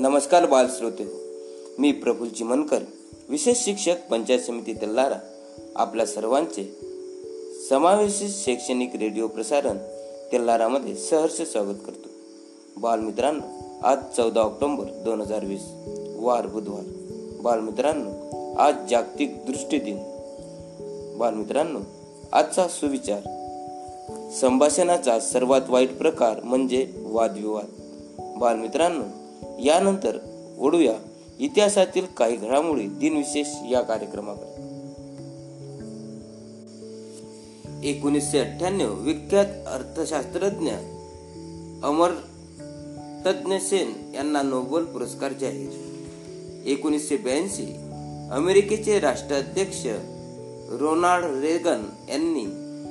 नमस्कार बाल श्रोते हो. मी प्रफुल चिमनकर विशेष शिक्षक पंचायत समिती तेल्लारा. आपल्या सर्वांचे समावेशित शैक्षणिक रेडिओ प्रसारण तेल्लारामध्ये सहर्ष स्वागत करतो. बालमित्रांनो आज चौदा ऑक्टोंबर दोन हजार वीस वार बुधवार. बालमित्रांनो आज जागतिक दृष्टी दिन. बालमित्रांनो आजचा सुविचार. संभाषणाचा सर्वात वाईट प्रकार म्हणजे वादविवाद. बालमित्रांनो यानंतर ओढूया. इतिहासातील काही घडामोडी दिनविशेष या कार्यक्रमाकडे. एकोणीसशे अठ्ठ्याण्णव विख्यात अर्थशास्त्रज्ञ अमर तज्ञ सेन यांना नोबेल पुरस्कार जाहीर. एकोणीसशे ब्याऐंशी अमेरिकेचे राष्ट्राध्यक्ष रोनाल्ड रेगन यांनी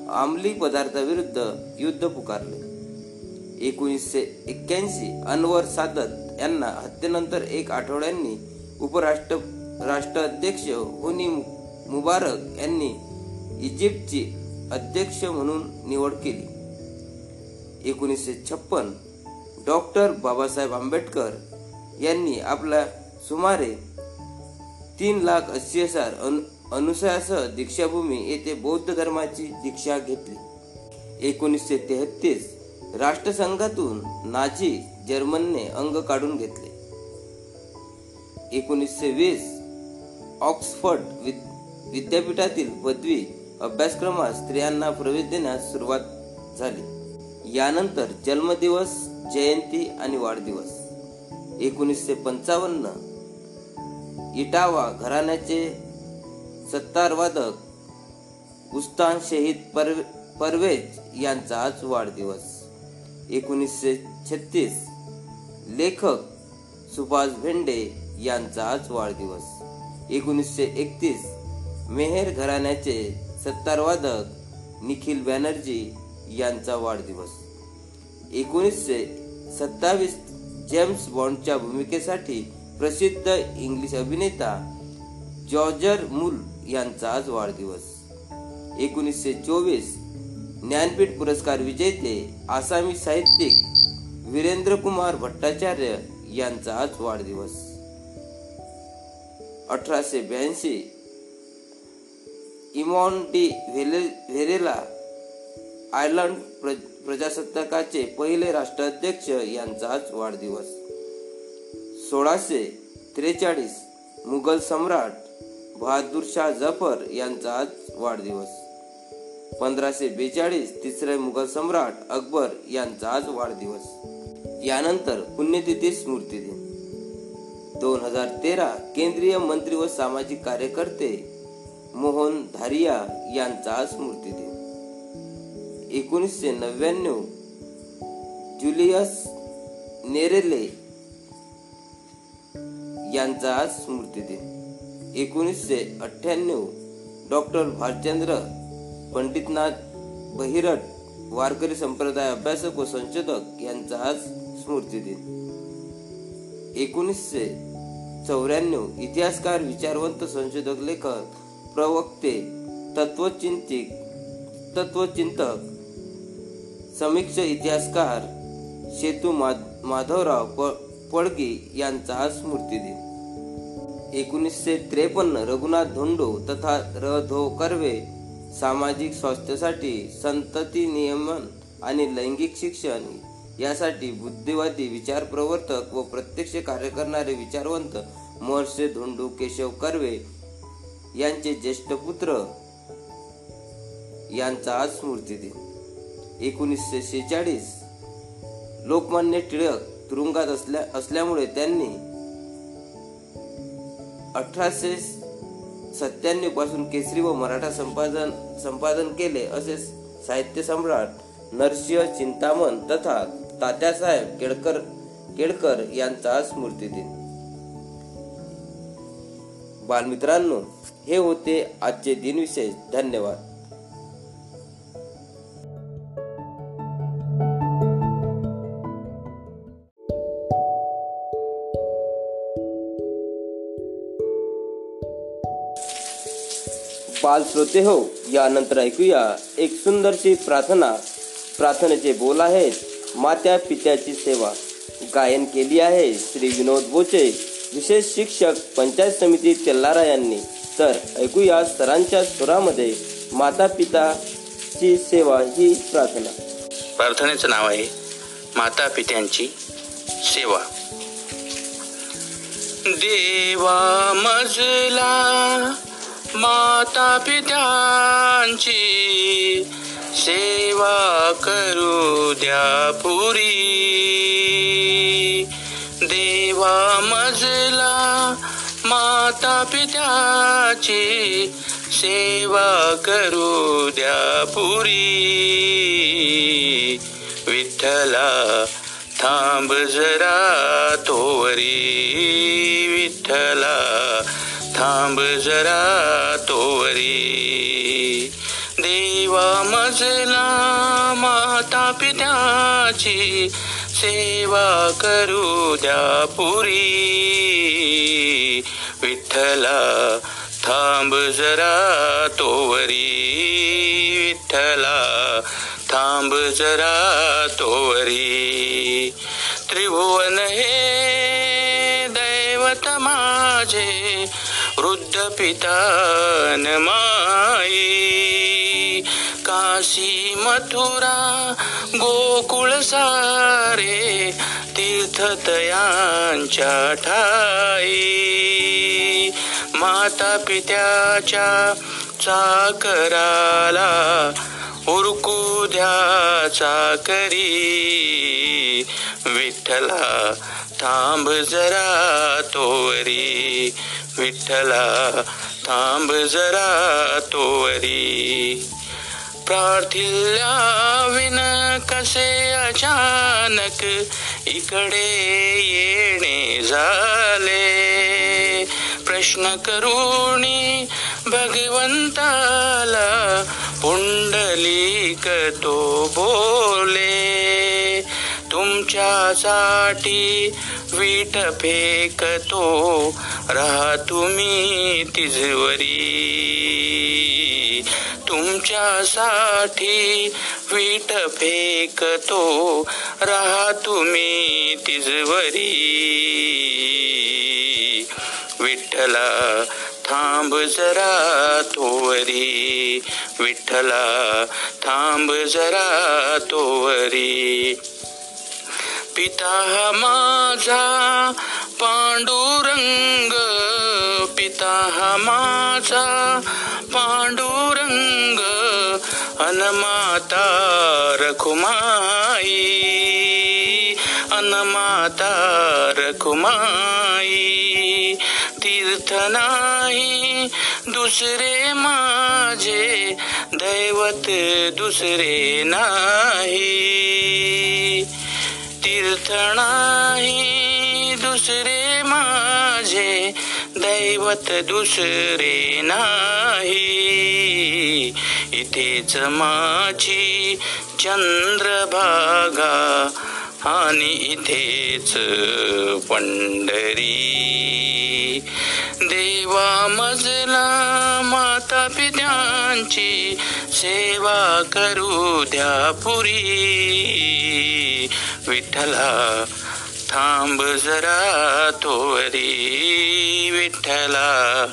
अंमली पदार्थाविरुद्ध युद्ध पुकारले. एकोणीसशे एक्क्याऐंशी अनवर सादत यांना हत्येनंतर एक आठवड्यांनी उपराष्ट्र राष्ट्राध्यक्ष होनी मुबारक यांनी इजिप्तची अध्यक्ष म्हणून निवड केली. एकोणीसशे छप्पन डॉक्टर बाबासाहेब आंबेडकर यांनी आपल्या सुमारे तीन लाख अस्सी हजार अनुसयासह दीक्षाभूमी येथे बौद्ध धर्माची दीक्षा घेतली. एकोणीसशे तेहतीस राष्ट्रसंघातून नाझी जर्मनने अंग काढून घेतले. एकोणीसशे वीस ऑक्सफर्ड विद्यापीठातील पदवी अभ्यासक्रमात स्त्रियांना प्रवेश देण्यास सुरुवात झाली. यानंतर जन्मदिवस जयंती आणि वाढदिवस. एकोणीसशे पंचावन्न इटावा घराण्याचे सत्तारवादक उस्तान शहीद परवेज यांचा आज वाढदिवस. एकोणीसशे छत्तीस. लेखक सुभाष भेंडे यांचा आज वाढदिवस. एकोणीसशे एकतीस. मेहेर घराण्याचे सत्तारवादक निखिल बॅनर्जी यांचा वाढदिवस. एकोणीसशे सत्तावीस. जेम्स बॉन्डच्या भूमिकेसाठी प्रसिद्ध इंग्लिश अभिनेता जॉर्जर मूल यांचा आज वाढदिवस. एकोणीसशे चोवीस. ज्ञानपीठ पुरस्कार विजेते आसामी साहित्यिक वीरेंद्र कुमार भट्टाचार्य यांचा आज वाढदिवस. अठराशे ब्याऐंशी इमॉन डी व्हेले व्हेरेला आयर्लंड प्रजासत्ताकाचे पहिले राष्ट्राध्यक्ष यांचा आज वाढदिवस. सोळाशे त्रेचाळीस मुघल सम्राट बहादूर शाह जफर यांचा आज वाढदिवस. पंधराशे बेचाळीस तिसरे मुघल सम्राट अकबर यांचा आज वाढदिवस. यानंतर पुण्यतिथी स्मृती दिन दोन हजार तेरा केंद्रीय मंत्री व सामाजिक कार्यकर्ते मोहन धारिया यांचा आज स्मृती दिन एकोणीसशे नव्याण्णव जुलियस नेरेले यांचा आज स्मृती दिन एकोणीसशे अठ्ठ्याण्णव डॉक्टर भालचंद्र पंडितनाथ बहिरट वारकरी संप्रदाय अभ्यासक व संशोधक यांचा आज स्मृती दिन. एकोणीसशे चौऱ्याण्णव इतिहासकार विचारवंत संशोधक लेखक प्रवक्ते तत्वचिंतिक तत्वचिंतक समीक्ष इतिहासकार शेतू माधवराव पडगी यांचा आज स्मृती दिन. एकोणीसशे त्रेपन्न रघुनाथ धोंडो तथा र धो कर्वे सामाजिक स्वास्थ्यासाठी संतती नियमन आणि लैंगिक शिक्षण यासाठी बुद्धिवादी विचार प्रवर्तक व प्रत्यक्ष कार्य करणारे विचारवंत महर्षे धोंडू केशव कर्वे यांचे ज्येष्ठ पुत्र यांचा आज स्मृती दिन. एकोणीसशे शेचाळीस लोकमान्य टिळक तुरुंगात असल्या असल्यामुळे त्यांनी अठराशे सत्त्याण्णवपासून केसरी व मराठा संपादन संपादन केले असे साहित्य सम्राट नरसिंह चिंतामण तथा तात्यासाहेब केळकर केळकर यांचा स्मृती दिन. बालमित्रांनो हे होते आजचे दिनविशेष. धन्यवाद. बाल श्रोते हो यानंतर ऐकूया एक सुंदरशी प्रार्थना. प्रार्थनेचे बोल आहेत मात्या पित्याची सेवा. गायन केली आहे श्री विनोद बोचे विशेष शिक्षक पंचायत समिती तेल्लारा यांनी. तर ऐकूया सरांच्या सुरामध्ये माता पिताची सेवा ही प्रार्थना. प्रार्थनेचं नाव आहे माता पित्यांची सेवा. देवा मजला माता पित्यांची सेवा करू द्या पुरी. देवा मजला माता पित्याची सेवा करू द्या पुरी. विठ्ठला थांब जरा तोवरी. विठ्ठला थांब जरा तोवरी. देवा मजला माता पित्याची सेवा करू द्या पुरी. विठ्ठला थांब जरा तोवरी. विठ्ठला थांब जरा तोवरी. त्रिभुवन हे दैवत माझे. वृद्ध पितान माई काशी मथुरा गोकुळ सारे तीर्थतयांच्या ठाई। माता पित्याच्या चाकराला उरकू द्या चाकरी. विठ्ठला थांब जरा तोवरी. विठ्ठला थांब जरा तोवरी. प्रार्थिल्या विन कसे अचानक इकडे येणे झाले. प्रश्न करुणी भगवंताला पुंडलिक तो बोले तुमच्यासाठी वीट फेकतो राहा तुम्ही तिजवरी. तुमच्यासाठी वीट फेकतो राहा तुम्ही तिजवरी. विठ्ठला थांब जरा तोवरी. विठ्ठला थांब जरा तोवरी. पिता हा माझा पांडुरंग. पिता हा माझा पांडुरंग. अनमाता रखुमाई. अनमाता रखुमाई. तीर्थ नाही? दुसरे माझे दैवत दुसरे नाही. तीर्थ नाही दुसरे माझे दैवत दुसरे नाही. इथेच माझी चंद्रभागा आणि इथेच पंढरी. देवा मजला माता पित्यांची सेवा करू द्या पुरी. विठ्ठला थांब जरा तोवरी. विठ्ठला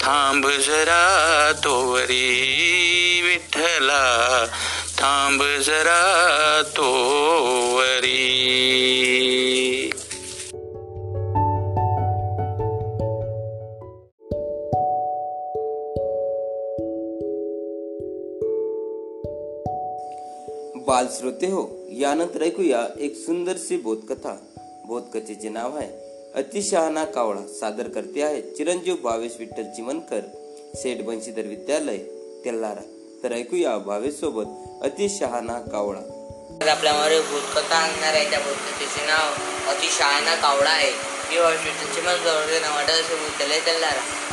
थांब जरा तोवरी. विठ्ठला थांब जरा तोवरी. बाल श्रोते हो यानंतर ऐकूया एक सुंदरशी बोधकथा. बोधकथेचे नाव आहे अतिशहाना कावळा सादर करते आहे चिरंजीव भावेश विठ्ठल चिमनकर. सेठ बंशीधर विद्यालय तेल्लारा तर ऐकूया भावेश सोबत अतिशहाना कावळा आपल्यामध्ये बोधकथा आणणार आहे त्या बोधकथेचे नाव अतिशहाना कावळा आहे. मी भावेश विठ्ठल जवळ नावाडाचे विद्यालय त्याला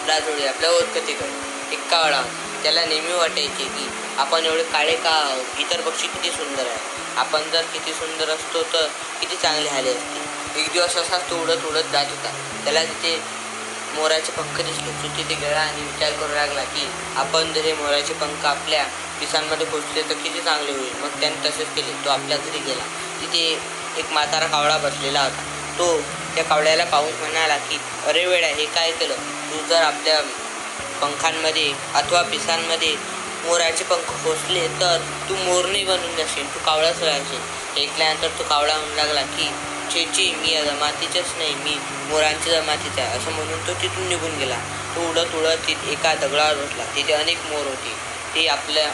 राजोडी आपल्या बोधकथेकडे एक कावळा. होता. त्याला नेहमी वाटायचे की आपण एवढे काळे का आहोत? इतर पक्षी किती सुंदर आहे आपण जर किती सुंदर असतो तर किती चांगले झाले असते. एक दिवस असाच तो उडत उडत जात होता. त्याला तिथे मोराचे पंख दिसले. तो तिथे गेला आणि विचार करू लागला की आपण जर हे मोराचे पंख आपल्या पिसांमध्ये पोचले तर किती चांगले होईल. मग त्याने तसेच केले. तो आपल्या घरी गेला. तिथे एक म्हातारा कावळा बसलेला होता. तो त्या कावळ्याला पाहून म्हणाला की अरे वेळा हे काय केलं? तू जर आपल्या पंखांमध्ये अथवा पिसांमध्ये मोराचे पंख खोसले तर तू मोरणी बनून जाशील तू कावळाच राहशील ऐकल्यानंतर तो कावळा म्हणू लागला की चेची मी या जमातीचाच नाही मी मोरांच्या जमातीचा आहे. असं म्हणून तो तिथून निघून गेला. तो उडत उडत तिथे एका दगडावर बसला. तिथे अनेक मोर होते. ते आपल्या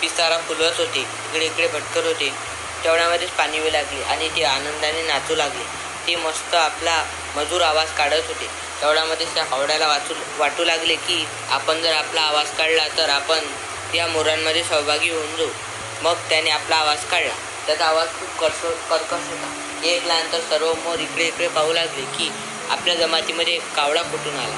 पिसारा फुलवत होते इकडे इकडे भटकत होते. तेवढ्यामध्येच पाणी लागली लागले आणि ते आनंदाने नाचू लागले. ते मस्त आपला मधुर आवाज काढत होते. तेवढ्यामध्येच त्या कावड्याला वाचू वाटू लागले की आपण जर आपला आवाज काढला तर आपण त्या मोरांमध्ये सहभागी होऊन जाऊ. मग त्याने आपला आवाज काढला. त्याचा आवाज खूप कर्ष कर्कश होता. एक ऐकल्यानंतर सर्व मोर इकडे इकडे पाहू लागले की आपल्या जमातीमध्ये कावळा कुठून आला.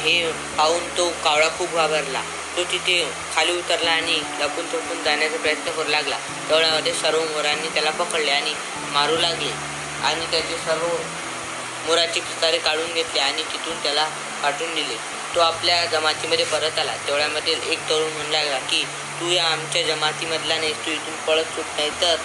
हे पाहून तो कावळा खूप घाबरला. तो तिथे खाली उतरला आणि लपून थपून जाण्याचा प्रयत्न करू लागला. तेवढ्यामध्ये सर्व मोरांनी त्याला पकडले आणि मारू लागले. आणि त्याचे सर्व मुराचे पिसारे काढून घेतले आणि तिथून त्याला पाठवून दिले. तो आपल्या जमातीमध्ये परत आला. तेवढ्यामधील एक तरुण म्हणू लागला की तू या आमच्या जमातीमधला नाहीस. तू इथून पळत सुट नाही तर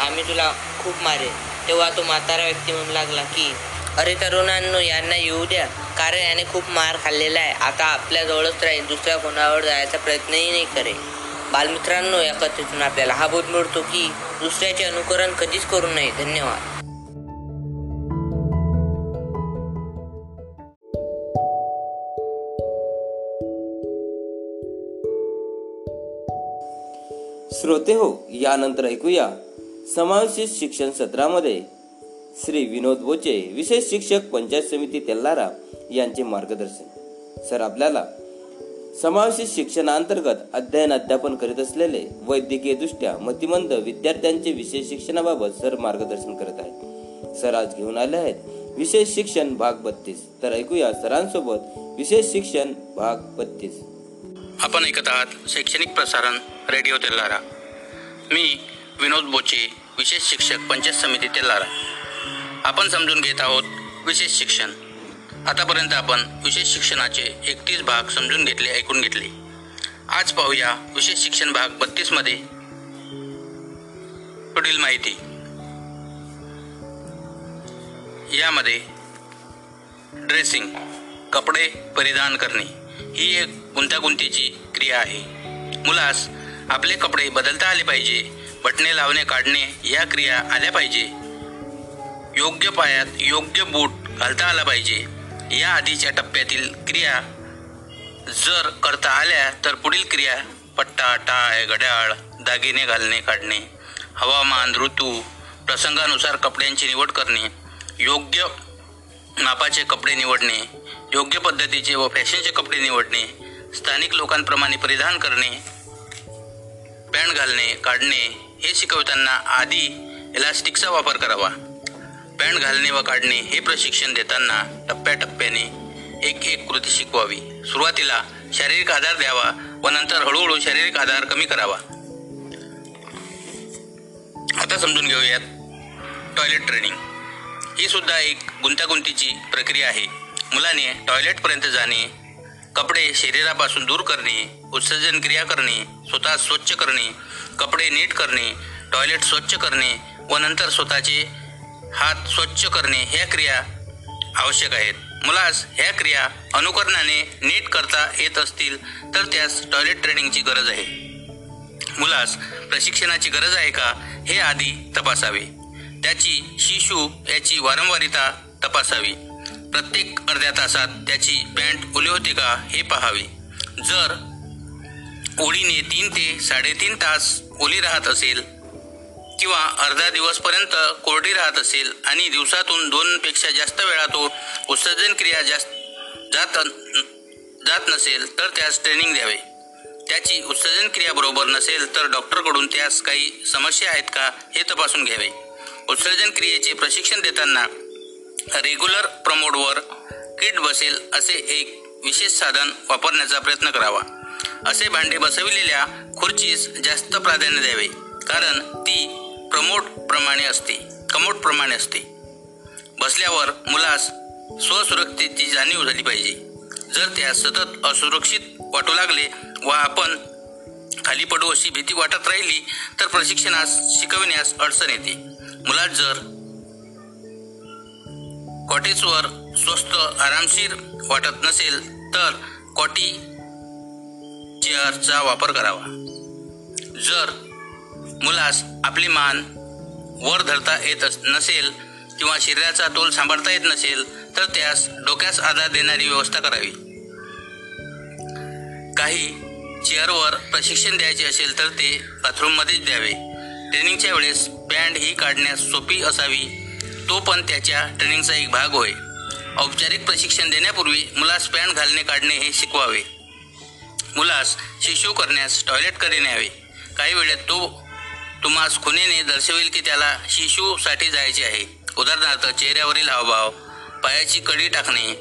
आम्ही तुला खूप मारेल तेव्हा तो म्हातारा व्यक्ती म्हणू लागला की अरे तरुणांनो यांना येऊ द्या. कारण याने खूप मार खाल्लेला आहे. आता आपल्याजवळच राहील दुसऱ्या कोणावर जायचा प्रयत्नही नाही करेल बालमित्रांनो या कथेतून आपल्याला हा बोध मिळतो की दुसऱ्याचे अनुकरण कधीच करू नये. धन्यवाद. श्रोते हो यानंतर ऐकूया समावेशित शिक्षण सत्रामध्ये. श्री विनोद बोचे विशेष शिक्षक पंचायत समिती तेल्लारा यांचे मार्गदर्शन. सर आपल्याला समावेशित शिक्षणाअंतर्गत अध्ययन अध्यापन करीत असलेले वैद्यकीय दृष्ट्या मतिमंद विद्यार्थ्यांचे विशेष शिक्षणाबाबत सर मार्गदर्शन करत आहेत. सर आज घेऊन आले आहेत विशेष शिक्षण भाग बत्तीस. तर ऐकूया सरांसोबत विशेष शिक्षण भाग बत्तीस. आपण ऐकत आहात शैक्षणिक प्रसारण रेडिओ तेल्लारा मी विनोद बोचे विशेष शिक्षक पंचायत समिती तेल्लारा आपण समजून घेत आहोत विशेष शिक्षण. आतापर्यंत आपण विशेष शिक्षणाचे एकतीस भाग समजून घेतले ऐकून घेतले. आज पाहूया विशेष शिक्षण भाग बत्तीसमध्ये पुढील माहिती. यामध्ये ड्रेसिंग कपडे परिधान करणे ही एक गुंतागुंतीची क्रिया आहे. मुलास आपले कपडे बदलता आले पाहिजे. बटणे लावणे काढणे या क्रिया आल्या पाहिजे. योग्य पायात योग्य बूट घालता आला पाहिजे. या आधीच्या टप्प्यातील क्रिया जर करता आल्या तर पुढील क्रिया पट्टा टाळ घड्याळ दागिने घालणे काढणे. हवामान ऋतू प्रसंगानुसार कपड्यांची निवड करणे. योग्य मापाचे कपडे निवडणे. योग्य पद्धतीचे व फॅशनचे कपडे निवडणे. स्थानिक लोकांप्रमाणे परिधान करणे. पॅन्ट घालणे काढणे हे शिकवताना आधी इलास्टिकचा वापर करावा. पॅन्ट घालणे व काढणे हे प्रशिक्षण देताना टप्प्याटप्प्याने एक एक कृती शिकवावी. सुरुवातीला शारीरिक आधार द्यावा व नंतर हळूहळू शारीरिक आधार कमी करावा. आता समजून घेऊयात टॉयलेट ट्रेनिंग ही सुद्धा एक गुंतागुंतीची प्रक्रिया आहे. मुलाने टॉयलेटपर्यंत जाणे कपडे शरीरापासून दूर करणे उत्सर्जन क्रिया करणे स्वतः स्वच्छ करणे कपडे नीट करणे टॉयलेट स्वच्छ करणे व नंतर स्वतःचे हात स्वच्छ करणे ह्या क्रिया आवश्यक आहेत. मुलास ह्या क्रिया अनुकरणाने नीट करता येत असतील तर त्यास टॉयलेट ट्रेनिंगची गरज आहे. मुलास प्रशिक्षणाची गरज आहे का हे आधी तपासावे. त्याची शिशू याची वारंवारिता तपासावी. प्रत्येक अर्ध्या तासात त्याची पॅन्ट ओली होते का हे पाहावे. जर ओळीने तीन ते साडेतीन तास ओली राहत असेल किंवा अर्धा दिवसपर्यंत कोरडी राहत असेल आणि दिवसातून दोनपेक्षा जास्त वेळा तो उत्सर्जन क्रिया जास्त जात जात नसेल तर त्यास ट्रेनिंग द्यावे. त्याची उत्सर्जन क्रिया बरोबर नसेल तर डॉक्टरकडून त्यास काही समस्या आहेत का हे तपासून घ्यावे. उत्सर्जन क्रियेचे प्रशिक्षण देताना रेग्युलर प्रमोडवर किट बसेल असे एक विशेष साधन वापरण्याचा प्रयत्न करावा. असे भांडे बसविलेल्या खुर्चीस जास्त प्राधान्य द्यावे कारण ती प्रमोट प्रमाणे असते कमोट प्रमाणे असते. बसल्यावर मुलास स्वसुरक्षतेची जाणीव झाली पाहिजे. जर त्यास सतत असुरक्षित वाटू लागले व आपण खाली पडू अशी भीती वाटत राहिली तर प्रशिक्षणास शिकविण्यास अडचण येते. मुलात जर कॉटेजवर स्वस्त आरामशीर वाटत नसेल तर कॉटी चेअरचा वापर करावा. जर मुलास आपली मान वर धरता येत अस- नसेल किंवा शरीराचा तोल सांभाळता येत नसेल तर त्यास डोक्यास आधार देणारी व्यवस्था करावी. काही चेअरवर प्रशिक्षण द्यायचे असेल तर ते बाथरूममध्येच द्यावे. ट्रेनिंगच्या वेळेस पॅन्ट ही काढण्यास सोपी असावी. तो पण त्याच्या ट्रेनिंगचा एक भाग होय. औपचारिक प्रशिक्षण देण्यापूर्वी मुलास पॅन्ट घालणे काढणे हे शिकवावे. मुलास शिशू करण्यास टॉयलेटकडे न्यावे? काही वेळेत तो तुम्हास खुनेने दर्शवेल की त्याला शिशूसाठी जायचे आहे. उदाहरणार्थ चेहऱ्यावरील हावभाव पायाची कडी टाकणे.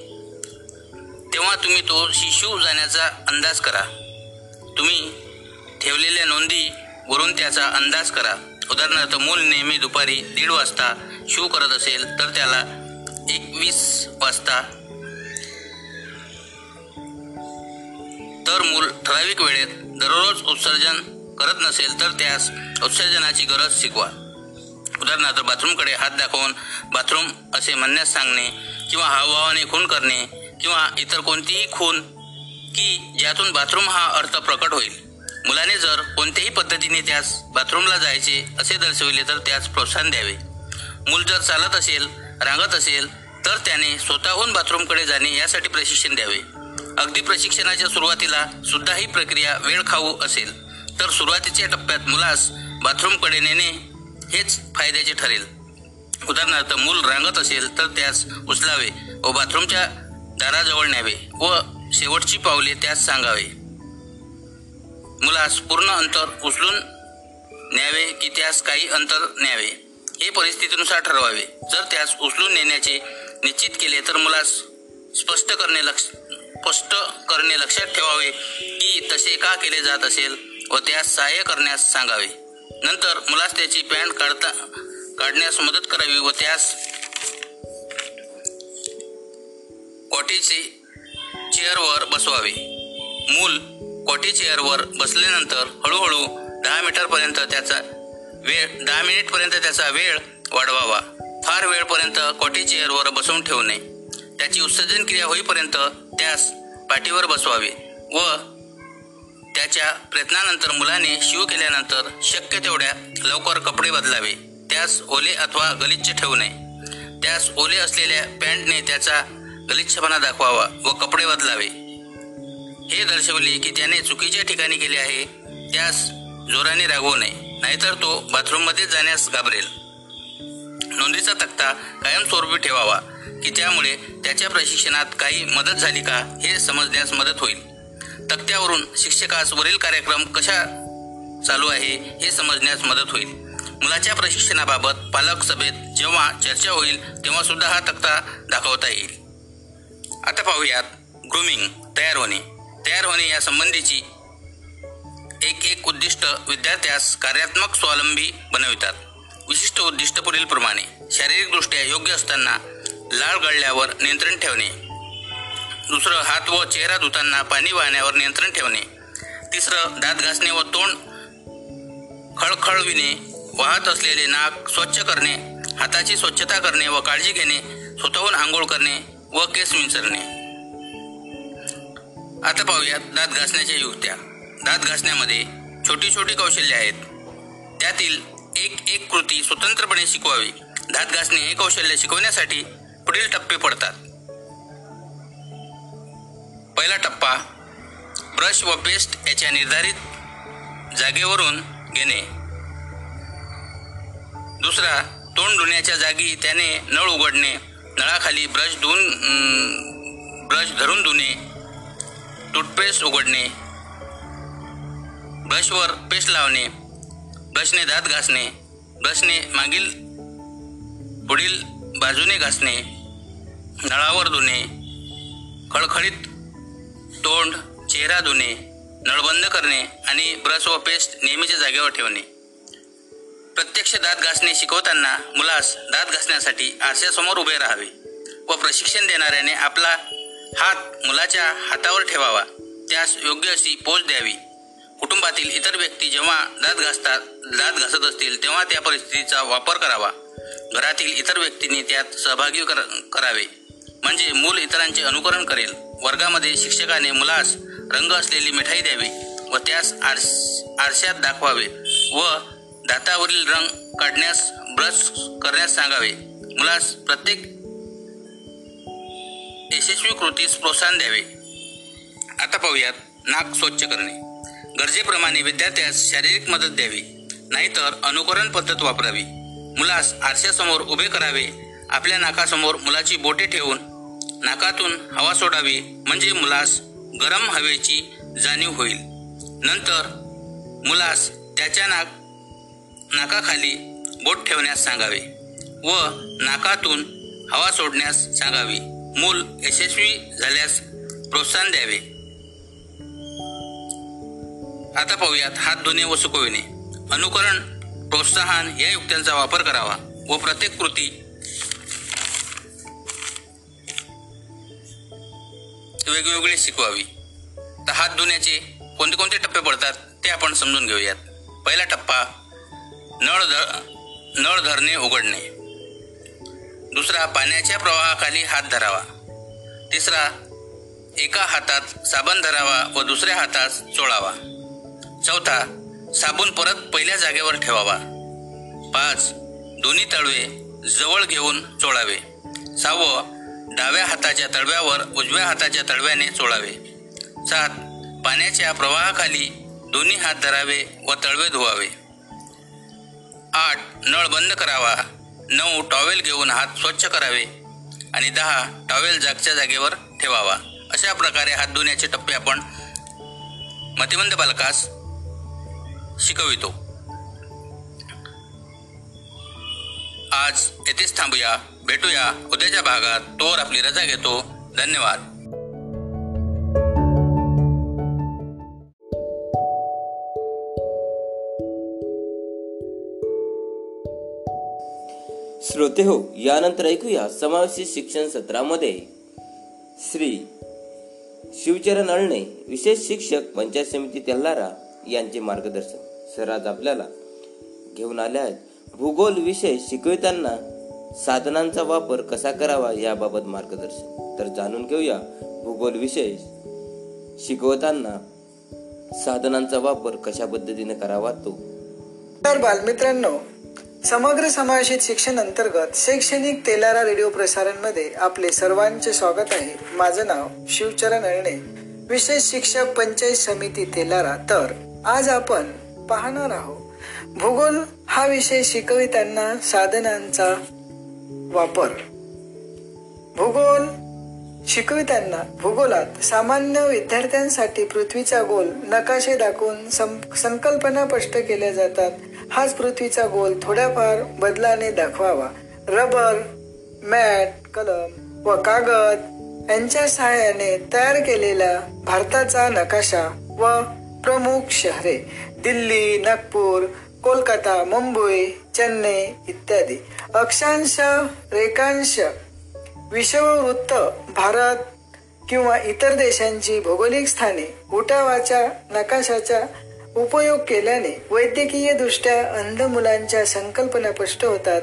तेव्हा तुम्ही तो शिशू जाण्याचा अंदाज करा. तुम्ही ठेवलेल्या नोंदी वरून त्याचा अंदाज करा. उदाहरणार्थ मूल नेहमी दुपारी दीड वाजता शू करत असेल तर त्याला एकवीस वाजता. तर मूल ठराविक वेळेत दररोज उत्सर्जन करत नसेल तर त्यास उत्सर्जनाची गरज शिकवा. उदाहरणार्थ बाथरूमकडे हात दाखवून बाथरूम असे म्हणण्यास सांगणे किंवा हावभावाने खून करणे किंवा इतर कोणतीही खून की ज्यातून बाथरूम हा अर्थ प्रकट होईल. मुलाने जर कोणत्याही पद्धतीने त्यास बाथरूमला जायचे असे दर्शविले तर त्यास प्रोत्साहन द्यावे. मूल जर चालत असेल रांगत असेल तर त्याने स्वतःहून बाथरूमकडे जाणे यासाठी प्रशिक्षण द्यावे. अगदी प्रशिक्षणाच्या सुरुवातीला सुद्धा ही प्रक्रिया वेळ खाऊ असेल तर सुरुवातीच्या टप्प्यात मुलास बाथरूमकडे नेणे हेच फायद्याचे ठरेल. उदाहरणार्थ मूल रांगत असेल तर त्यास उचलावे व बाथरूमच्या दाराजवळ न्यावे व शेवटची पावले त्यास सांगावे. मुलास पूर्ण अंतर उचलून न्यावे की त्यास काही अंतर न्यावे हे परिस्थितीनुसार ठरवावे. जर त्यास उचलून नेण्याचे निश्चित केले तर मुलास स्पष्ट करणे लक्ष स्पष्ट करणे लक्षात ठेवावे की तसे का केले जात असेल व त्यास सहाय्य करण्यास सांगावे. नंतर मुलास त्याची पॅन्ट काढता काढण्यास मदत करावी व त्यास कॉटीचे चेअरवर बसवावे. मूल कॉटी चेअरवर बसल्यानंतर हळूहळू दहा मीटरपर्यंत त्याचा वेळ दहा मिनिटपर्यंत त्याचा वेळ वाढवावा. फार वेळपर्यंत कॉटी चेअरवर बसवून ठेवणे. त्याची उत्सर्जन क्रिया होईपर्यंत त्यास पाठीवर बसवावे व त्याच्या प्रयत्नानंतर मुलाने शिव केल्यानंतर शक्य तेवढ्या लवकर कपडे बदलावे. त्यास ओले अथवा गलिच्छ ठेवू नये त्यास ओले असलेल्या पॅन्टने त्याचा गलिच्छपणा दाखवावा व कपडे बदलावे. हे दर्शवले की त्याने चुकीच्या ठिकाणी गेले आहे. त्यास जोराने रागवू नये नाहीतर तो बाथरूममध्ये जाण्यास घाबरेल. नोंदीचा तक्ता कायमस्वरूपी ठेवावा की त्यामुळे त्याच्या प्रशिक्षणात काही मदत झाली का हे समजण्यास मदत होईल. तक्त्यावरून शिक्षकास वरील कार्यक्रम कशा चालू आहे हे समजण्यास मदत होईल. मुलाच्या प्रशिक्षणाबाबत पालक सभेत जेव्हा चर्चा होईल तेव्हा सुद्धा हा तक्ता दाखवता येईल. आता पाहूयात ग्रूमिंग तयार होणे. तयार होणे या संबंधीची एक एक उद्दिष्ट विद्यार्थ्यास कार्यात्मक स्वावलंबी बनवितात. विशिष्ट उद्दिष्ट पुढीलप्रमाणे शारीरिकदृष्ट्या योग्य असताना लाळ गळल्यावर नियंत्रण ठेवणे. दुसरं हात व चेहरा धुताना पाणी वाहण्यावर नियंत्रण ठेवणे. तिसरं दात घासणे व तोंड खळखळविणे. वाहत असलेले नाक स्वच्छ करणे. हाताची स्वच्छता करणे व काळजी घेणे. स्वतःहून आंघोळ करणे व केस विंचरणे आता पाहूयात दात घासण्याच्या युक्त्या. दात घासण्यामध्ये छोटी छोटी कौशल्य आहेत. त्यातील एक एक कृती स्वतंत्रपणे शिकवावी. दात घासणे हे कौशल्य शिकवण्यासाठी पुढील टप्पे पडतात. पहिला टप्पा ब्रश व पेस्ट याच्या निर्धारित जागेवरून घेणे. दुसरा तोंड धुण्याच्या जागी त्याने नळ उघडणे. नळाखाली ब्रश धुवून ब्रश धरून धुणे. टूथपेस्ट उघडणे ब्रशवर पेस्ट लावणे ब्रशने दात घासणे ब्रशने मागील पुढील बाजूने घासणे नळावर धुणे खळखळीत तोंड चेहरा धुणे नळबंद करणे आणि ब्रश व पेस्ट नेहमीच्या जागेवर ठेवणे. प्रत्यक्ष दात घासणे शिकवताना मुलास दात घासण्यासाठी आरशासमोर उभे राहावे व प्रशिक्षण देणाऱ्याने आपला हात मुलाच्या हातावर ठेवावा. त्यास योग्य अशी पोच द्यावी. कुटुंबातील इतर व्यक्ती जेव्हा दात घासतात दात घासत असतील तेव्हा त्या परिस्थितीचा वापर करावा. घरातील इतर व्यक्तींनी त्यात सहभागी कर करावे. म्हणजे मूल इतरांचे अनुकरण करेल. वर्गामध्ये शिक्षकाने मुलास रंग असलेली मिठाई द्यावी व त्यास आरस आरशात दाखवावे व दातावरील रंग काढण्यास ब्रश करण्यास सांगावे. मुलास प्रत्येक यशस्वी कृतीस प्रोत्साहन द्यावे. आता पाहूयात नाक स्वच्छ करणे. गरजेप्रमाणे विद्यार्थ्यास शारीरिक मदत द्यावी. नाहीतर अनुकरण पद्धत वापरावी. मुलास आरशासमोर उभे करावे. आपल्या नाकासमोर मुलाची बोटे ठेवून नाकातून हवा सोडावी. म्हणजे मुलास गरम हवेची जाणीव होईल. नंतर मुलास त्याच्या नाक नाकाखाली बोट ठेवण्यास सांगावे व नाकातून हवा सोडण्यास सांगावी. मूल यशस्वी झाल्यास प्रोत्साहन द्यावे. आता पाहूयात हात धुणे व सुकविणे. अनुकरण प्रोत्साहन या युक्त्यांचा वापर करावा व प्रत्येक कृती वेगवेगळी शिकवावी. तर हात धुण्याचे कोणते कोणते टप्पे पडतात ते आपण समजून घेऊयात. पहिला टप्पा नळ धर नळ धरणे उघडणे. दुसरा पाण्याच्या प्रवाहाखाली हात धरावा. तिसरा एका हातात साबण धरावा व दुसऱ्या हातात चोळावा. चौथा साबण परत पहिल्या जागेवर ठेवावा. पाच दोन्ही तळवे जवळ घेऊन चोळावे. सहावं डाव्या हाताच्या तळव्यावर उजव्या हाताच्या तळव्याने चोळावे. सात पाण्याच्या प्रवाहाखाली दोन्ही हात धरावे व तळवे धुवावे. आठ नळ बंद करावा. नऊ टॉवेल घेऊन हात स्वच्छ करावे आणि दहा टॉवेल जागच्या जागेवर ठेवावा. अशा प्रकारे हात धुण्याचे टप्पे आपण मतिमंद बालकास शिकवितो. आज येथेच थांबूया भेटूया उद्याच्या भागात. तोवर आपली रजा घेतो. धन्यवाद. श्रोते हो यानंतर ऐकूया समावेशित शिक्षण सत्रामध्ये. श्री शिवचरण अळणे विशेष शिक्षक पंचायत समिती तेल्हारा यांचे मार्गदर्शन. सर आज आपल्याला घेऊन आले आहेत. भूगोल विषय शिकविताना साधनांचा वापर कसा करावा याबाबत मार्गदर्शन. तर जाणून घेऊया भूगोल विषय शिकवताना साधनांचा वापर कशा पद्धतीने करावा तो. तर बालमित्रांनो समग्र समावेशित शिक्षण अंतर्गत शैक्षणिक तेलारा रेडिओ प्रसारणमध्ये आपले सर्वांचे स्वागत आहे. माझं नाव शिवचरण अळणे विशेष शिक्षक पंचायत समिती तेलारा. तर आज आपण पाहणार आहोत. भूगोल हा विषय शिकविताना साधनांचा वापर. भूगोल शिकविताना भूगोलात सामान्य विद्यार्थ्यांसाठी पृथ्वीचा गोल नकाशे दाखवून सं- संकल्पना स्पष्ट केल्या जातात. हाच पृथ्वीचा गोल थोड्याफार बदलाने दाखवावा. रबर मॅट कलम व कागद यांच्या सहाय्याने तयार केलेला भारताचा नकाशा व प्रमुख शहरे दिल्ली नागपूर कोलकाता मुंबई चेन्नई इत्यादी. अक्षांश रेखांश विषववृत्त भारत किंवा इतर देशांची भौगोलिक स्थाने उठावाच्या नकाशाच्या उपयोग केल्याने वैद्यकीय दृष्ट्या अंध मुलांच्या संकल्पना स्पष्ट होतात.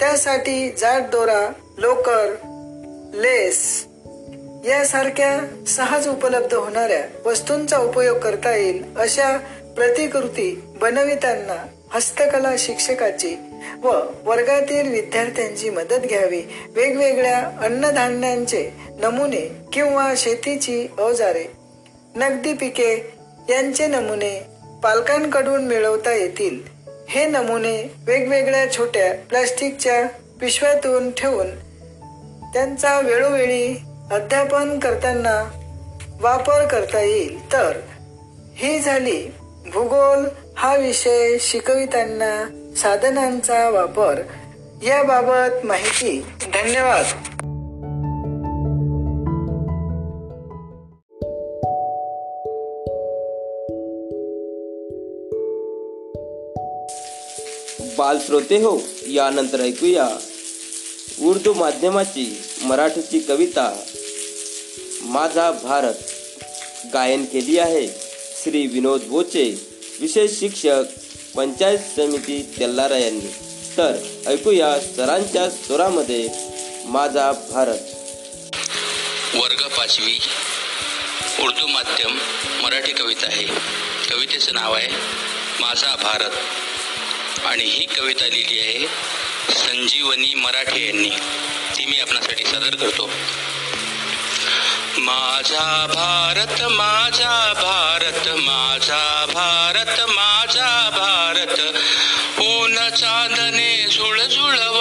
त्यासाठी जाड दोरा लोकर लेस यासारख्या सहज उपलब्ध होणाऱ्या वस्तूंचा उपयोग करता येईल अशा प्रतिकृती बनविताना हस्तकला शिक्षकाची व वर्गातील विद्यार्थ्यांची मदत घ्यावी. वेगवेगळ्या अन्नधान्यांचे नमुने किंवा शेतीची अवजारे नगदी पिके यांचे नमुने पालकांकडून मिळवता येतील. हे नमुने वेगवेगळ्या छोट्या प्लास्टिकच्या पिशव्यातून ठेवून त्यांचा वेळोवेळी अध्यापन करताना वापर करता येईल. तर ही झाली भूगोल हा विषय शिकवितांना साधनांचा वापर. याबाबत माहिती धन्यवाद. बालश्रोते हो यानंतर ऐकूया उर्दू माध्यमाची मराठीची कविता. माझा भारत गायन केली आहे श्री विनोद बोचे विशेष शिक्षक पंचायत समिती तेल्लारा यांनी. तर ऐकूया सरांच्या स्वरामध्ये माझा भारत. वर्ग पाचवी उर्दू माध्यम मराठी कविता आहे. कवितेचं नाव आहे माझा भारत. आणि ही कविता लिहिली आहे संजीवनी मराठे यांनी. ती मी आपणासाठी सादर करतो. माझा भारत माझा भारत माझा भारत माझा भारत. ऊन चांदने झुळझुळव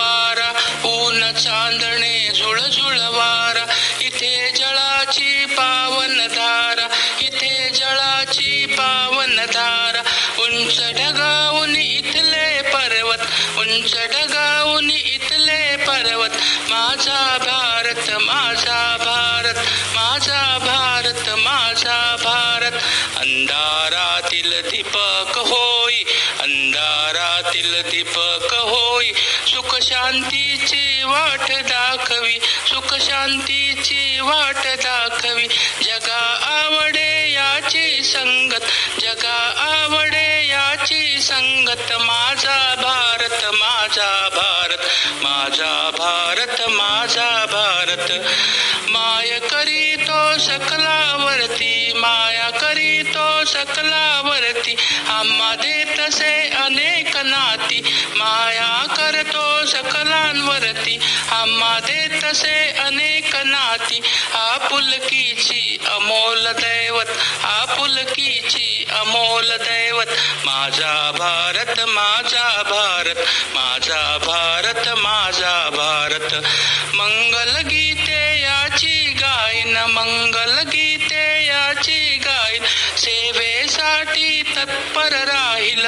घरातील दीपक होई सुख शांतीची वाट दाखवी. सुख शांतीची वाट दाखवी. जगा आवडे याची संगत. जगा आवडे याची संगत. माझा भारत माझा भारत. माझा भारत माझा भारत. माय करी तो सकलावरती. माया करी सकलावरती आम्हा तसे अनेक नाती. माया करतो सकलांवरती आम्हा तसे अनेक नाती. आपुलकीची अमोल दैवत आपुलकीची अमोल दैवत. माझा भारत माझा भारत माझा भारत माझा भारत. मंगल गीते याची गायन मंगल गीते याची तत्पर राहील.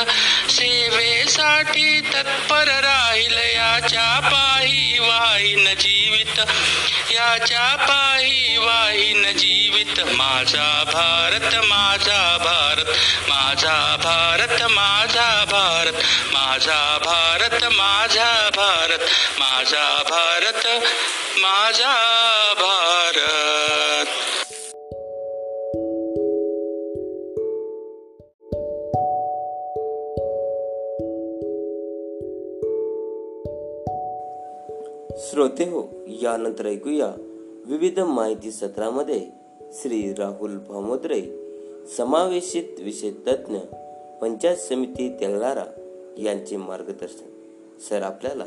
सेवेसाठी तत्पर राहील. याच्या पायी वाहीन जीवित. याच्या पायी वाहीन जीवित. माझा भारत माझा भारत. माझा भारत माझा भारत. माझा भारत माझा भारत. माझा भारत माझा भारत. श्रोते हो यानंतर ऐकूया विविध माहिती सत्रामध्ये श्री राहुल भामोद्रे समावेशित विषय तज्ज्ञ पंचायत समिती तेलारा यांचे मार्गदर्शन. सर आपल्याला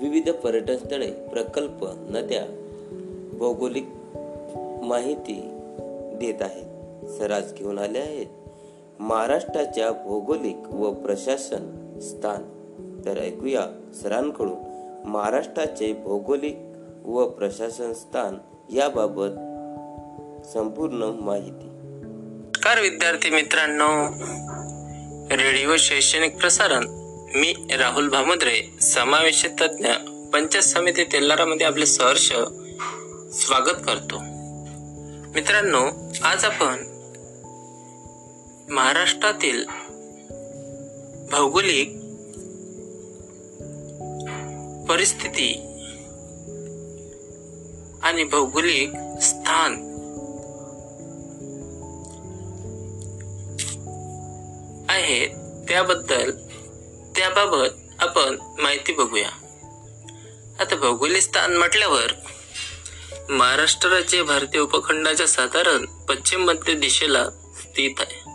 विविध पर्यटन स्थळे प्रकल्प नद्या भौगोलिक माहिती देत आहेत. सर आज घेऊन आले आहेत महाराष्ट्राच्या भौगोलिक व प्रशासन स्थान. तर ऐकूया सरांकडून महाराष्ट्राचे भौगोलिक व प्रशासन स्थान याबाबत संपूर्ण माहिती. नमस्कार विद्यार्थी मित्रांनो. रेडिओ शैक्षणिक प्रसारण. मी राहुल भामुद्रे समावेश तज्ज्ञ पंचायत समिती तेलारामध्ये आपले सहर्ष स्वागत करतो. मित्रांनो आज आपण महाराष्ट्रातील भौगोलिक परिस्थिती आणि भौगोलिक स्थान. आहे. त्याबद्दल त्याबाबत आपण माहिती बघूया. आता भौगोलिक स्थान म्हटल्यावर महाराष्ट्र राज्य भारतीय उपखंडाच्या साधारण पश्चिम मध्य दिशेला स्थित आहे.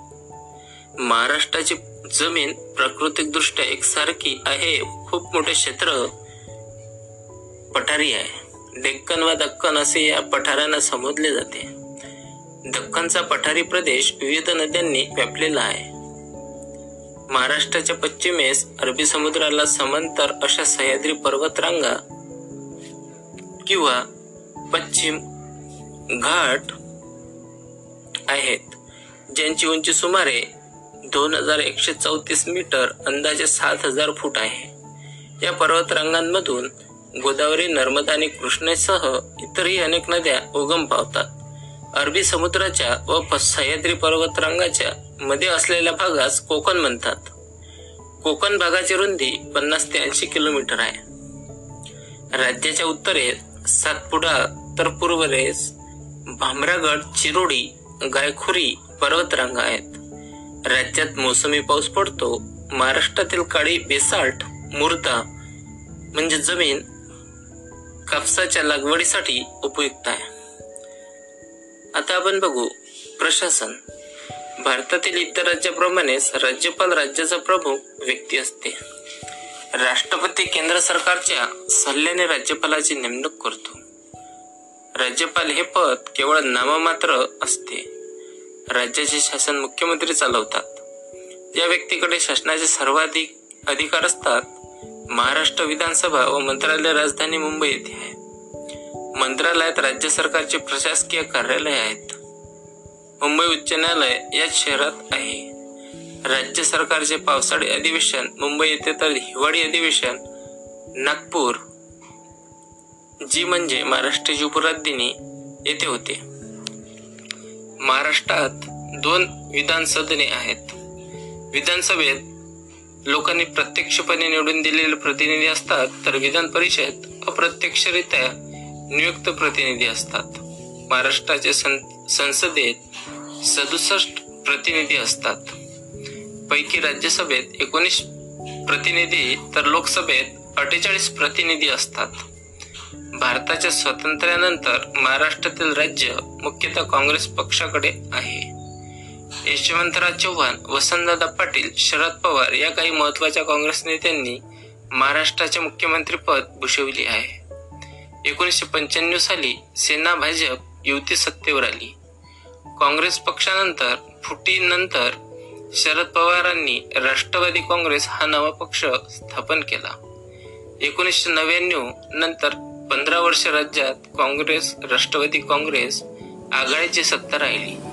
महाराष्ट्राची जमीन प्राकृतिक दृष्ट्या एकसारखी आहे. खूप मोठे क्षेत्र पठारी आहे. डेक्कन व दक्कन असे या पठारांना संबोधले जाते. दक्कनचा पठारी प्रदेश विविध नद्यांनी व्यापलेला आहे. महाराष्ट्राच्या पश्चिमेस अरबी समुद्राला समांतर अशा सह्याद्री पर्वतरांगा किंवा पश्चिम घाट आहेत ज्यांची उंची सुमारे दोन हजार एकशे चौतीस मीटर अंदाजे सात हजार फूट आहे. या पर्वतरांगांमधून गोदावरी नर्मदा आणि कृष्णेसह इतरही अनेक नद्या उगम पावतात. अरबी समुद्राच्या व सह्याद्री पर्वतरांगाच्या मध्ये असलेल्या भागास कोकण म्हणतात. कोकण भागाची रुंदी पन्नास ते ऐंशी किलोमीटर आहे. राज्याच्या उत्तरेस सातपुडा तर पूर्वेस भामरागड चिरोडी गायखुरी पर्वतरांगा आहेत. राज्यात मोसमी पाऊस पडतो. महाराष्ट्रातील काळी बेसाल्ट मुर्दा म्हणजे जमीन कापसाच्या लागवडीसाठी उपयुक्त आहे. आता आपण बघू प्रशासन. भारतातील इतर राज्याप्रमाणेच राज्यपाल राज्याचा प्रमुख व्यक्ती असते. राष्ट्रपती केंद्र सरकारच्या सल्ल्याने राज्यपालाची नेमणूक करतो. राज्यपाल हे पद केवळ नाममात्र असते. राज्याचे शासन मुख्यमंत्री चालवतात. या व्यक्तीकडे शासनाचे सर्वाधिक अधिकार असतात. महाराष्ट्र विधानसभा व मंत्रालय राजधानी मुंबई येथे आहे. मंत्रालयात राज्य सरकारचे प्रशासकीय कार्यालय आहेत. मुंबई उच्च न्यायालय याच शहरात आहे. राज्य सरकारचे पावसाळी अधिवेशन मुंबई येथे तर हिवाळी अधिवेशन नागपूर जी म्हणजे महाराष्ट्राची उपराजधानी येथे होते. महाराष्ट्रात दोन विधानसदने आहेत. विधानसभेत लोकांनी प्रत्यक्षपणे निवडून दिलेले प्रतिनिधी असतात तर विधान परिषद अप्रत्यक्षरित्या नियुक्त प्रतिनिधी असतात. महाराष्ट्राचे संसदेत सदुसष्ट प्रतिनिधी असतात. पैकी राज्यसभेत एकोणीस प्रतिनिधी तर लोकसभेत अठ्ठेचाळीस प्रतिनिधी असतात. भारताच्या स्वातंत्र्यानंतर महाराष्ट्रातील राज्य मुख्यतः काँग्रेस पक्षाकडे आहे. यशवंतराव चव्हाण वसंतदादा पाटील शरद पवार या काही महत्त्वाच्या काँग्रेस नेत्यांनी महाराष्ट्राचे मुख्यमंत्रीपद भूषविले आहे. एकोणीसशे पंच्याण्णव साली सेना भाजप युती सत्तेवर आली. काँग्रेस पक्षानंतर फुटीनंतर शरद पवारांनी राष्ट्रवादी काँग्रेस हा नवा पक्ष स्थापन केला. एकोणीसशे नव्याण्णव नंतर पंधरा वर्ष राज्यात काँग्रेस राष्ट्रवादी काँग्रेस आघाडीची सत्ता राहिली.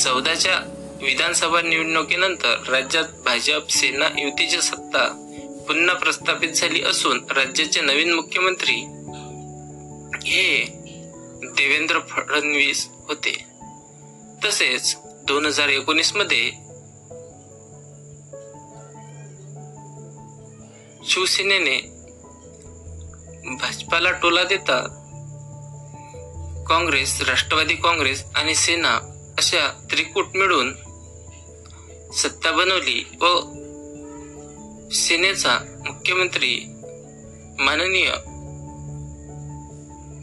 चौदाच्या विधानसभा निवडणुकीनंतर राज्यात भाजप सेना युतीची सत्ता पुन्हा प्रस्थापित झाली असून राज्याचे नवीन मुख्यमंत्री हे देवेंद्र फडणवीस होते. तसेच दोन हजार एकोणीसमध्ये शिवसेनेने भाजपाला टोला देता काँग्रेस राष्ट्रवादी काँग्रेस आणि सेना अशा त्रिकूट मिळून सत्ता बनवली व सेनेचा मुख्यमंत्री माननीय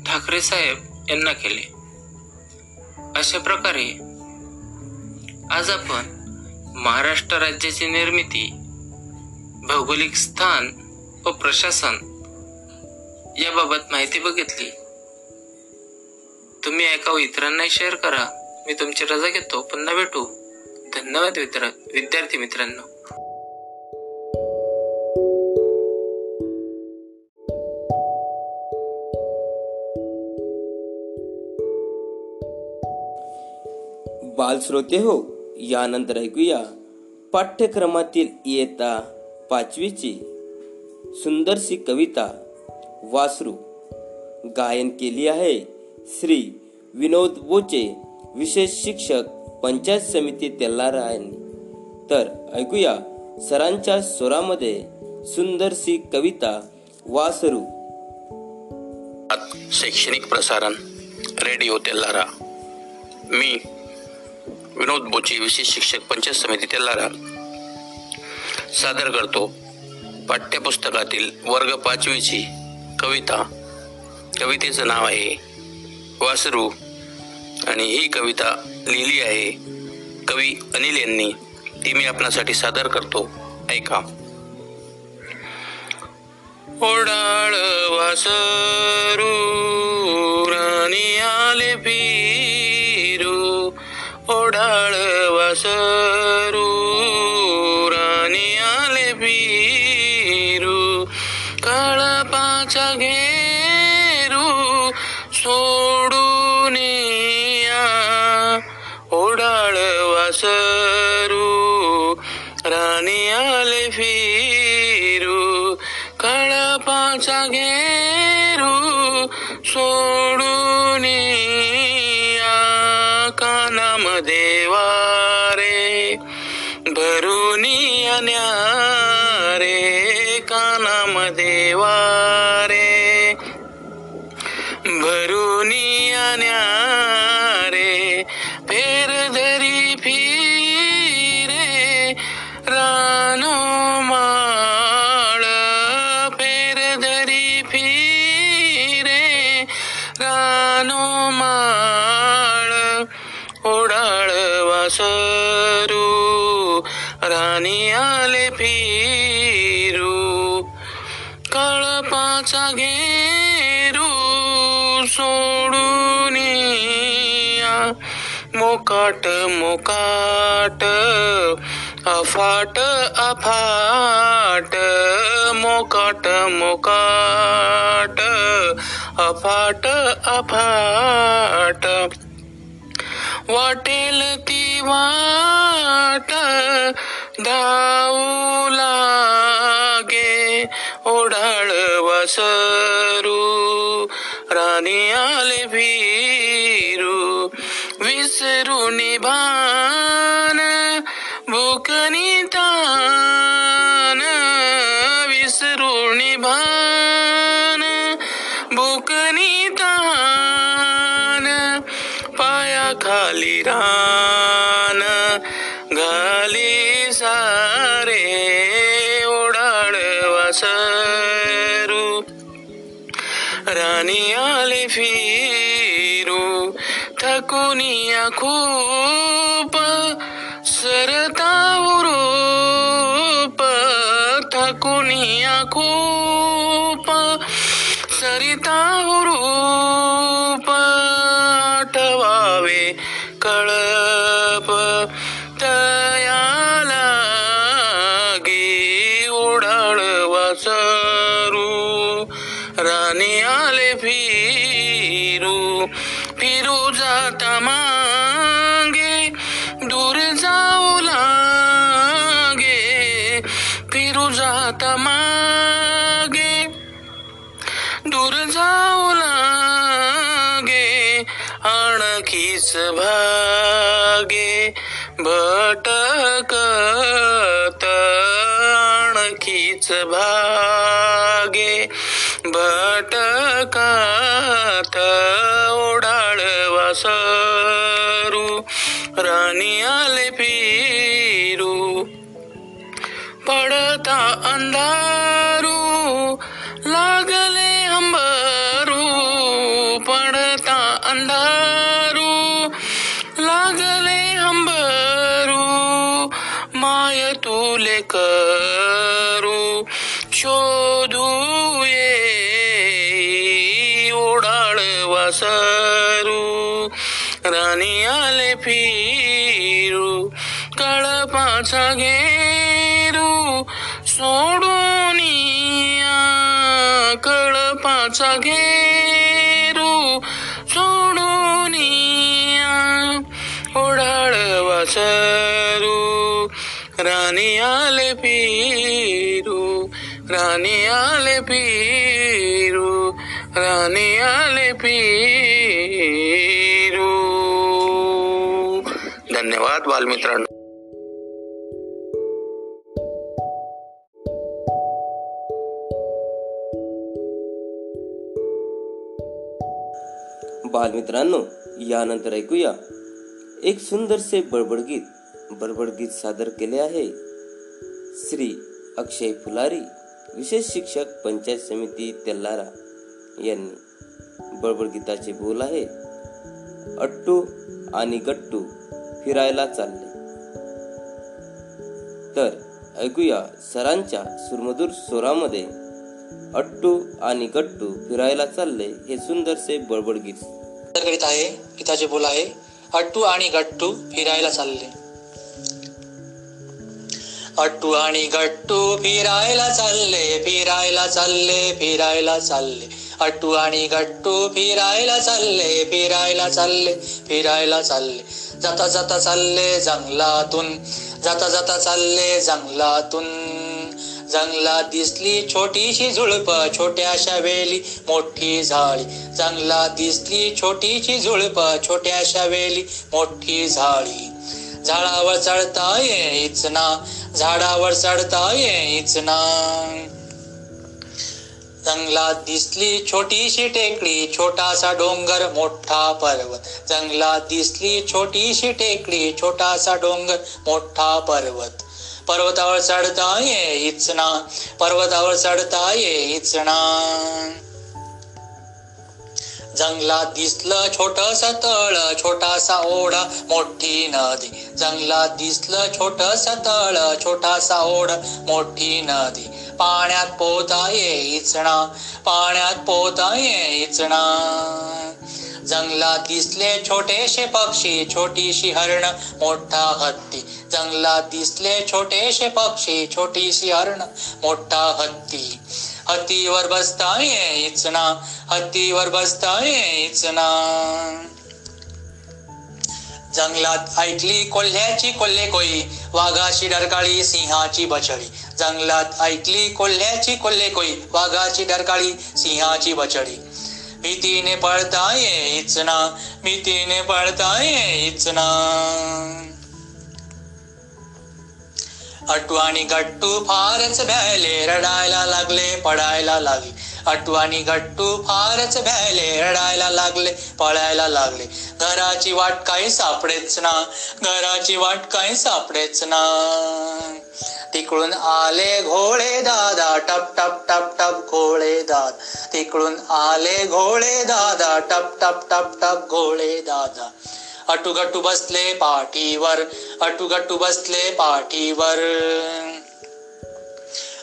ठाकरे साहेब यांना केले. अशा प्रकारे आज आपण महाराष्ट्र राज्याची निर्मिती भौगोलिक स्थान व प्रशासन याबाबत माहिती बघितली. तुम्ही एका इतरांनाही शेअर करा. मी तुमची रजा घेतो. पुन्हा भेटू. धन्यवाद मित्र विद्यार्थी मित्रांनो. बालश्रोते हो यानंतर ऐकूया. पाठ्यक्रमातील इयत्ता पाचवीची सुंदरशी कविता वासरू. गायन केली आहे श्री विनोद बोचे. विशेष शिक्षक पंचायत समिती तेल्लारा यांनी. तर ऐकूया सरांच्या स्वरामध्ये सुंदरशी कविता वासरू. शैक्षणिक प्रसारण रेडिओ तेल्लारा मी विनोद बोची विशेष शिक्षक पंचायत समिती तेल्लारा सादर करतो पाठ्यपुस्तकातील वर्ग पाचवीची कविता. कवितेचं नाव आहे वासरू. आणि ही कविता लिहिली आहे. कवी अनिल यांनी. ती मी आपणासाठी सादर करतो. ऐका. ओढाळ वासरू राणी आले फिरू. ओढाळ वासरू तुमचा घेरू सोडून या कानामध्ये वारे भरूनी रे कानामध्ये वारे भरूनी कळपाचा घेरू सोडून मोकाट मोकाट अफाट अफाट. मोकाट मोकाट अफाट अफाट. वाटेल ती वाट धावू वसरू राणी आले फिरू विसरून निभा राणी आले फिरू. थकुनिया खूप सरता उरूप थकुनिया खूप फिरू फिरू जाता मागे पडता अंधारू लागले अंबारू. पडता अंधारू लागले अंबारू. माय तुले करू शोधू ये ओढाळ वासरू. राणी आले फिरू कळपाचा घेरू. सोडून कळ कळपाचा घेरू. सोडून ओढाळ वासरू. राणी आले पीरू राणी आले पीरू राणी आले पीरू धन्यवाद बालमित्रांनो. बालमित्रांनो यानंतर ऐकूया. एक सुंदरसे बडबड गीत बडबड गीत सादर केले आहे. श्री अक्षय फुलारी विशेष शिक्षक पंचायत समिती तेल्लारा यांनी. बडबड गीताचे बोल आहे अट्टू आणि गट्टू फिरायला चालले. तर ऐकूया सरांच्या सुरमधूर स्वरामध्ये अट्टू आणि गट्टू फिरायला चालले हे सुंदरसे बडबड गीत. सादर करीत आहे गीताचे बोल आहे अट्टू आणि गट्टू फिरायला चालले. अट्टू आणि गट्टू फिरायला चालले फिरायला चालले फिरायला चालले. अट्टू आणि गट्टू फिरायला चालले फिरायला चालले फिरायला चालले. जाता जाता चालले जंगलातून जाता जाता चालले जंगलातून. जंगलात दिसली छोटीशी झुळप छोट्याशा वेली मोठी झाळी. जंगलात दिसली छोटीशी झुळप छोट्याशा वेली मोठी झाळी. झाडावर चढता येईच ना झाडावर चढता येईच ना. जंगलात दिसली छोटीशी टेकडी छोटासा डोंगर मोठा पर्वत. जंगलात दिसली छोटीशी टेकडी छोटासा डोंगर मोठा पर्वत. पर्वतावर चढता येईच ना पर्वतावर चढता येईच ना जंगलात दिसलं छोटस तळ छोटासा ओढा मोठी नदी. जंगलात दिसलं छोटस तळ छोटासा ओढा मोठी नदी. पाण्यात पोहता येईच इचणा पाण्यात पोहता येईच इचणा जंगलात दिसले छोटेसे पक्षी छोटीशी हरण मोठा हत्ती. जंगलात दिसले छोटेसे पक्षी छोटीशी हरण मोठा हत्ती. हत्तीवर बसता येईच ना. हत्तीवर बसता येईच ना. जंगलात ऐकली कोल्ह्याची कोल्हे कोई वाघाची डरकाळी सिंहाची बछडी. जंगलात ऐकली कोल्ह्याची कोल्हे कोई वाघाची डरकाळी सिंहाची बछडी. भीतीने पळता येईच ना. भीतीने पळता येईच ना. अटवाणी आणि गट्टू फारच भ्याले रडायला लागले पडायला लागले. अट्टू आणि गट्टू फारच भ्याले रडायला लागले पळायला लागले. घराची वाट काही सापडेच ना घराची वाट काही सापडेच ना. तिकडून आले घोळे दादा टप टप टप टप घोळे दादा. तिकडून आले घोळे दादा टप टप टप टप घोळे दादा. अटुगटू बसले पाठीवर अटुगटू बसले पाठीवर.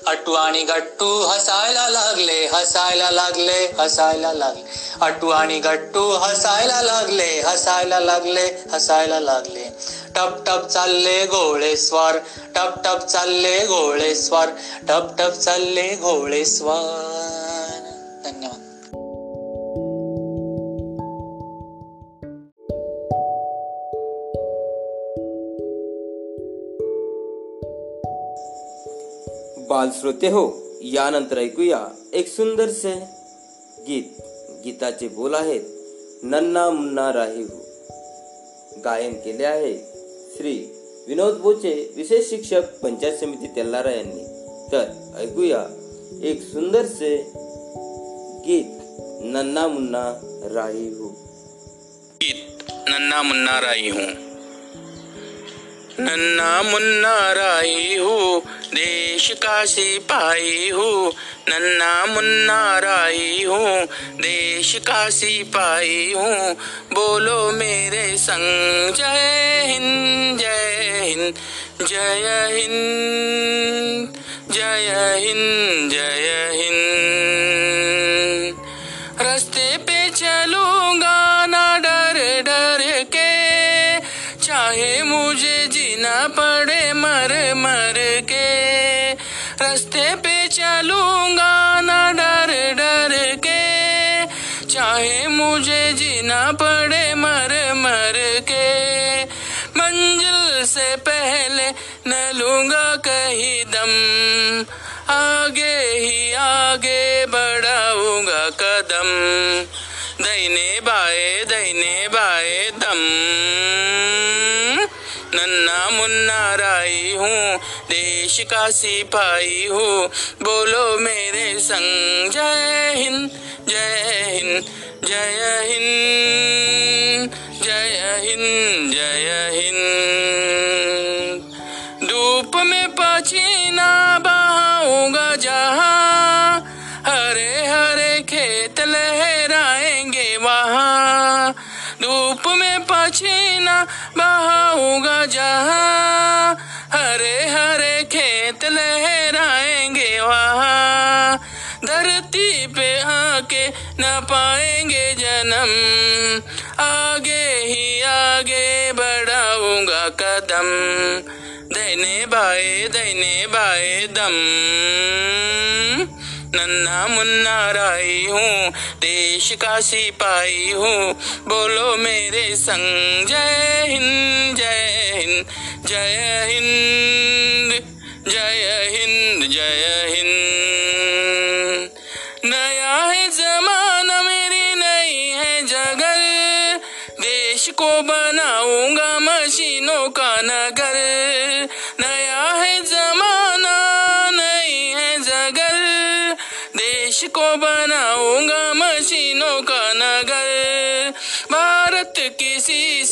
अटू आणि गट्टू हसायला लागले हसायला लागले हसायला लागले. अटू आणि गट्टू हसायला लागले हसायला लागले हसायला लागले. टप टप चालले गोळे टप टप चालले गोळे टप टप चालले घोळेस्वार धन्यवाद. बाल श्रोते हो यानंतर ऐकूया एक सुंदरसे गीत. गीताचे बोल आहेत नन्ना मुन्ना राही हो. गायन केले आहे श्री विनोद बोचे विशेष शिक्षक पंचायत समिती तेल्लारा यांनी. तर ऐकूया एक सुंदरसे गीत नन्ना मुन्ना राहीव हो. गीत नन्ना मुन्ना राई हूँ. हो. नन्ना मुन्ना राई हूँ देश का सिपाही हूँ। नन्ना मुन्ना राई हूँ देश का सिपाही हूँ। बोलो मेरे संग जय हिंद जय हिंद जय हिंद जय हिंद। मुझे जीना पड़े मर मर के। मंजिल से पहले न लूंगा कहीं दम। आगे ही आगे बढ़ाऊंगा कदम। दैने बाए दैने बाए दम। नन्ना मुन्ना राई हूँ देश का सिपाही हूँ। बोलो मेरे संग जय हिंद जय हिंद जय हिंद जय हिंद जय हिंद। धूप में पसीना बहाऊंगा जहाँ हरे हरे खेत लहराएंगे धूप में पसीना बहाऊँगा जहाँ हरे हरे खेत लहराएँगे वहाँ। धरती पे आके न पाएँगे जन्म। आगे ही आगे बढ़ाऊँगा कदम। दैने बाए दैने बाए दम। नन्ना मुन्ना राई हूँ, देश का सिपाही हूँ। बोलो मेरे संग, जय हिंद जय हिंद जय हिंद जय हिंद जय हिंद। नया है जमाना, मेरी नई है जगह देश को बनाऊँगा मशीनों का नगर।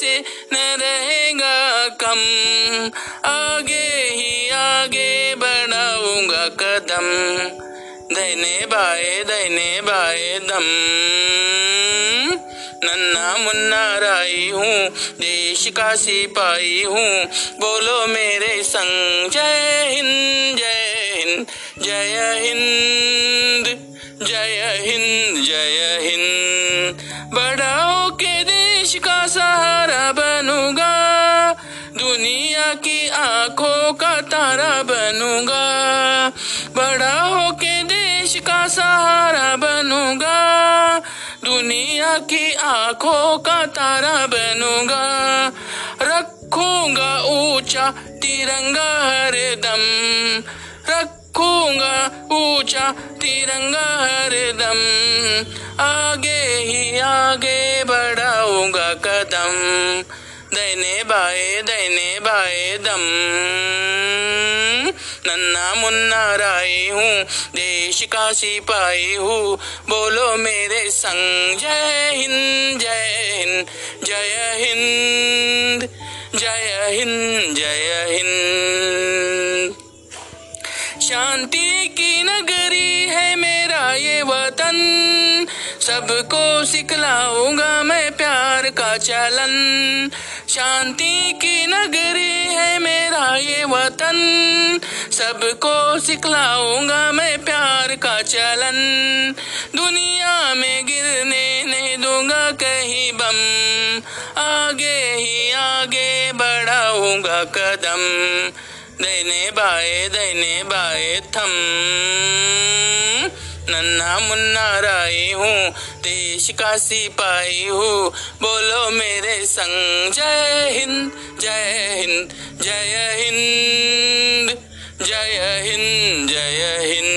से न रहेगा कम। आगे ही आगे बढ़ाऊँगा कदम। दैने बाए दैने बाए दम। नन्ना मुन्ना राई हूँ, देश का सिपाही हूँ। बोलो मेरे संग, जय हिंद जय हिंद जय हिंद जय हिंद जय हिंद। बड़ा होके देश का सहारा बनूँगा। दुनिया की आँखों का तारा बनूँगा। बड़ा होके देश का सहारा बनूँगा। दुनिया की आँखों का तारा बनूँगा। रखूँगा ऊँचा तिरंगा हर दम खूंगा ऊंचा तिरंगा हरदम। आगे ही आगे बढ़ाऊंगा कदम। दैने बाए दैने बाए दम। नन्ना मुन्ना राय हूँ देश का सिपाही हूँ। बोलो मेरे संग जय हिंद जय हिंद जय हिंद जय हिंद जय हिंद। शांति की नगरी है मेरा ये वतन। सबको सिखलाऊँगा मैं प्यार का चलन। शांति की नगरी है मेरा ये वतन। सबको सिखलाऊँगा मैं प्यार का चलन। दुनिया में गिरने नहीं दूँगा कहीं बम। आगे ही आगे बढ़ाऊँगा कदम। दैने बाए दैने बाए थम। नन्हा मुन्ना राई हूँ देश का सिपाही हूँ। बोलो मेरे संग जय हिंद जय हिंद जय हिंद जय हिंद जय हिंद।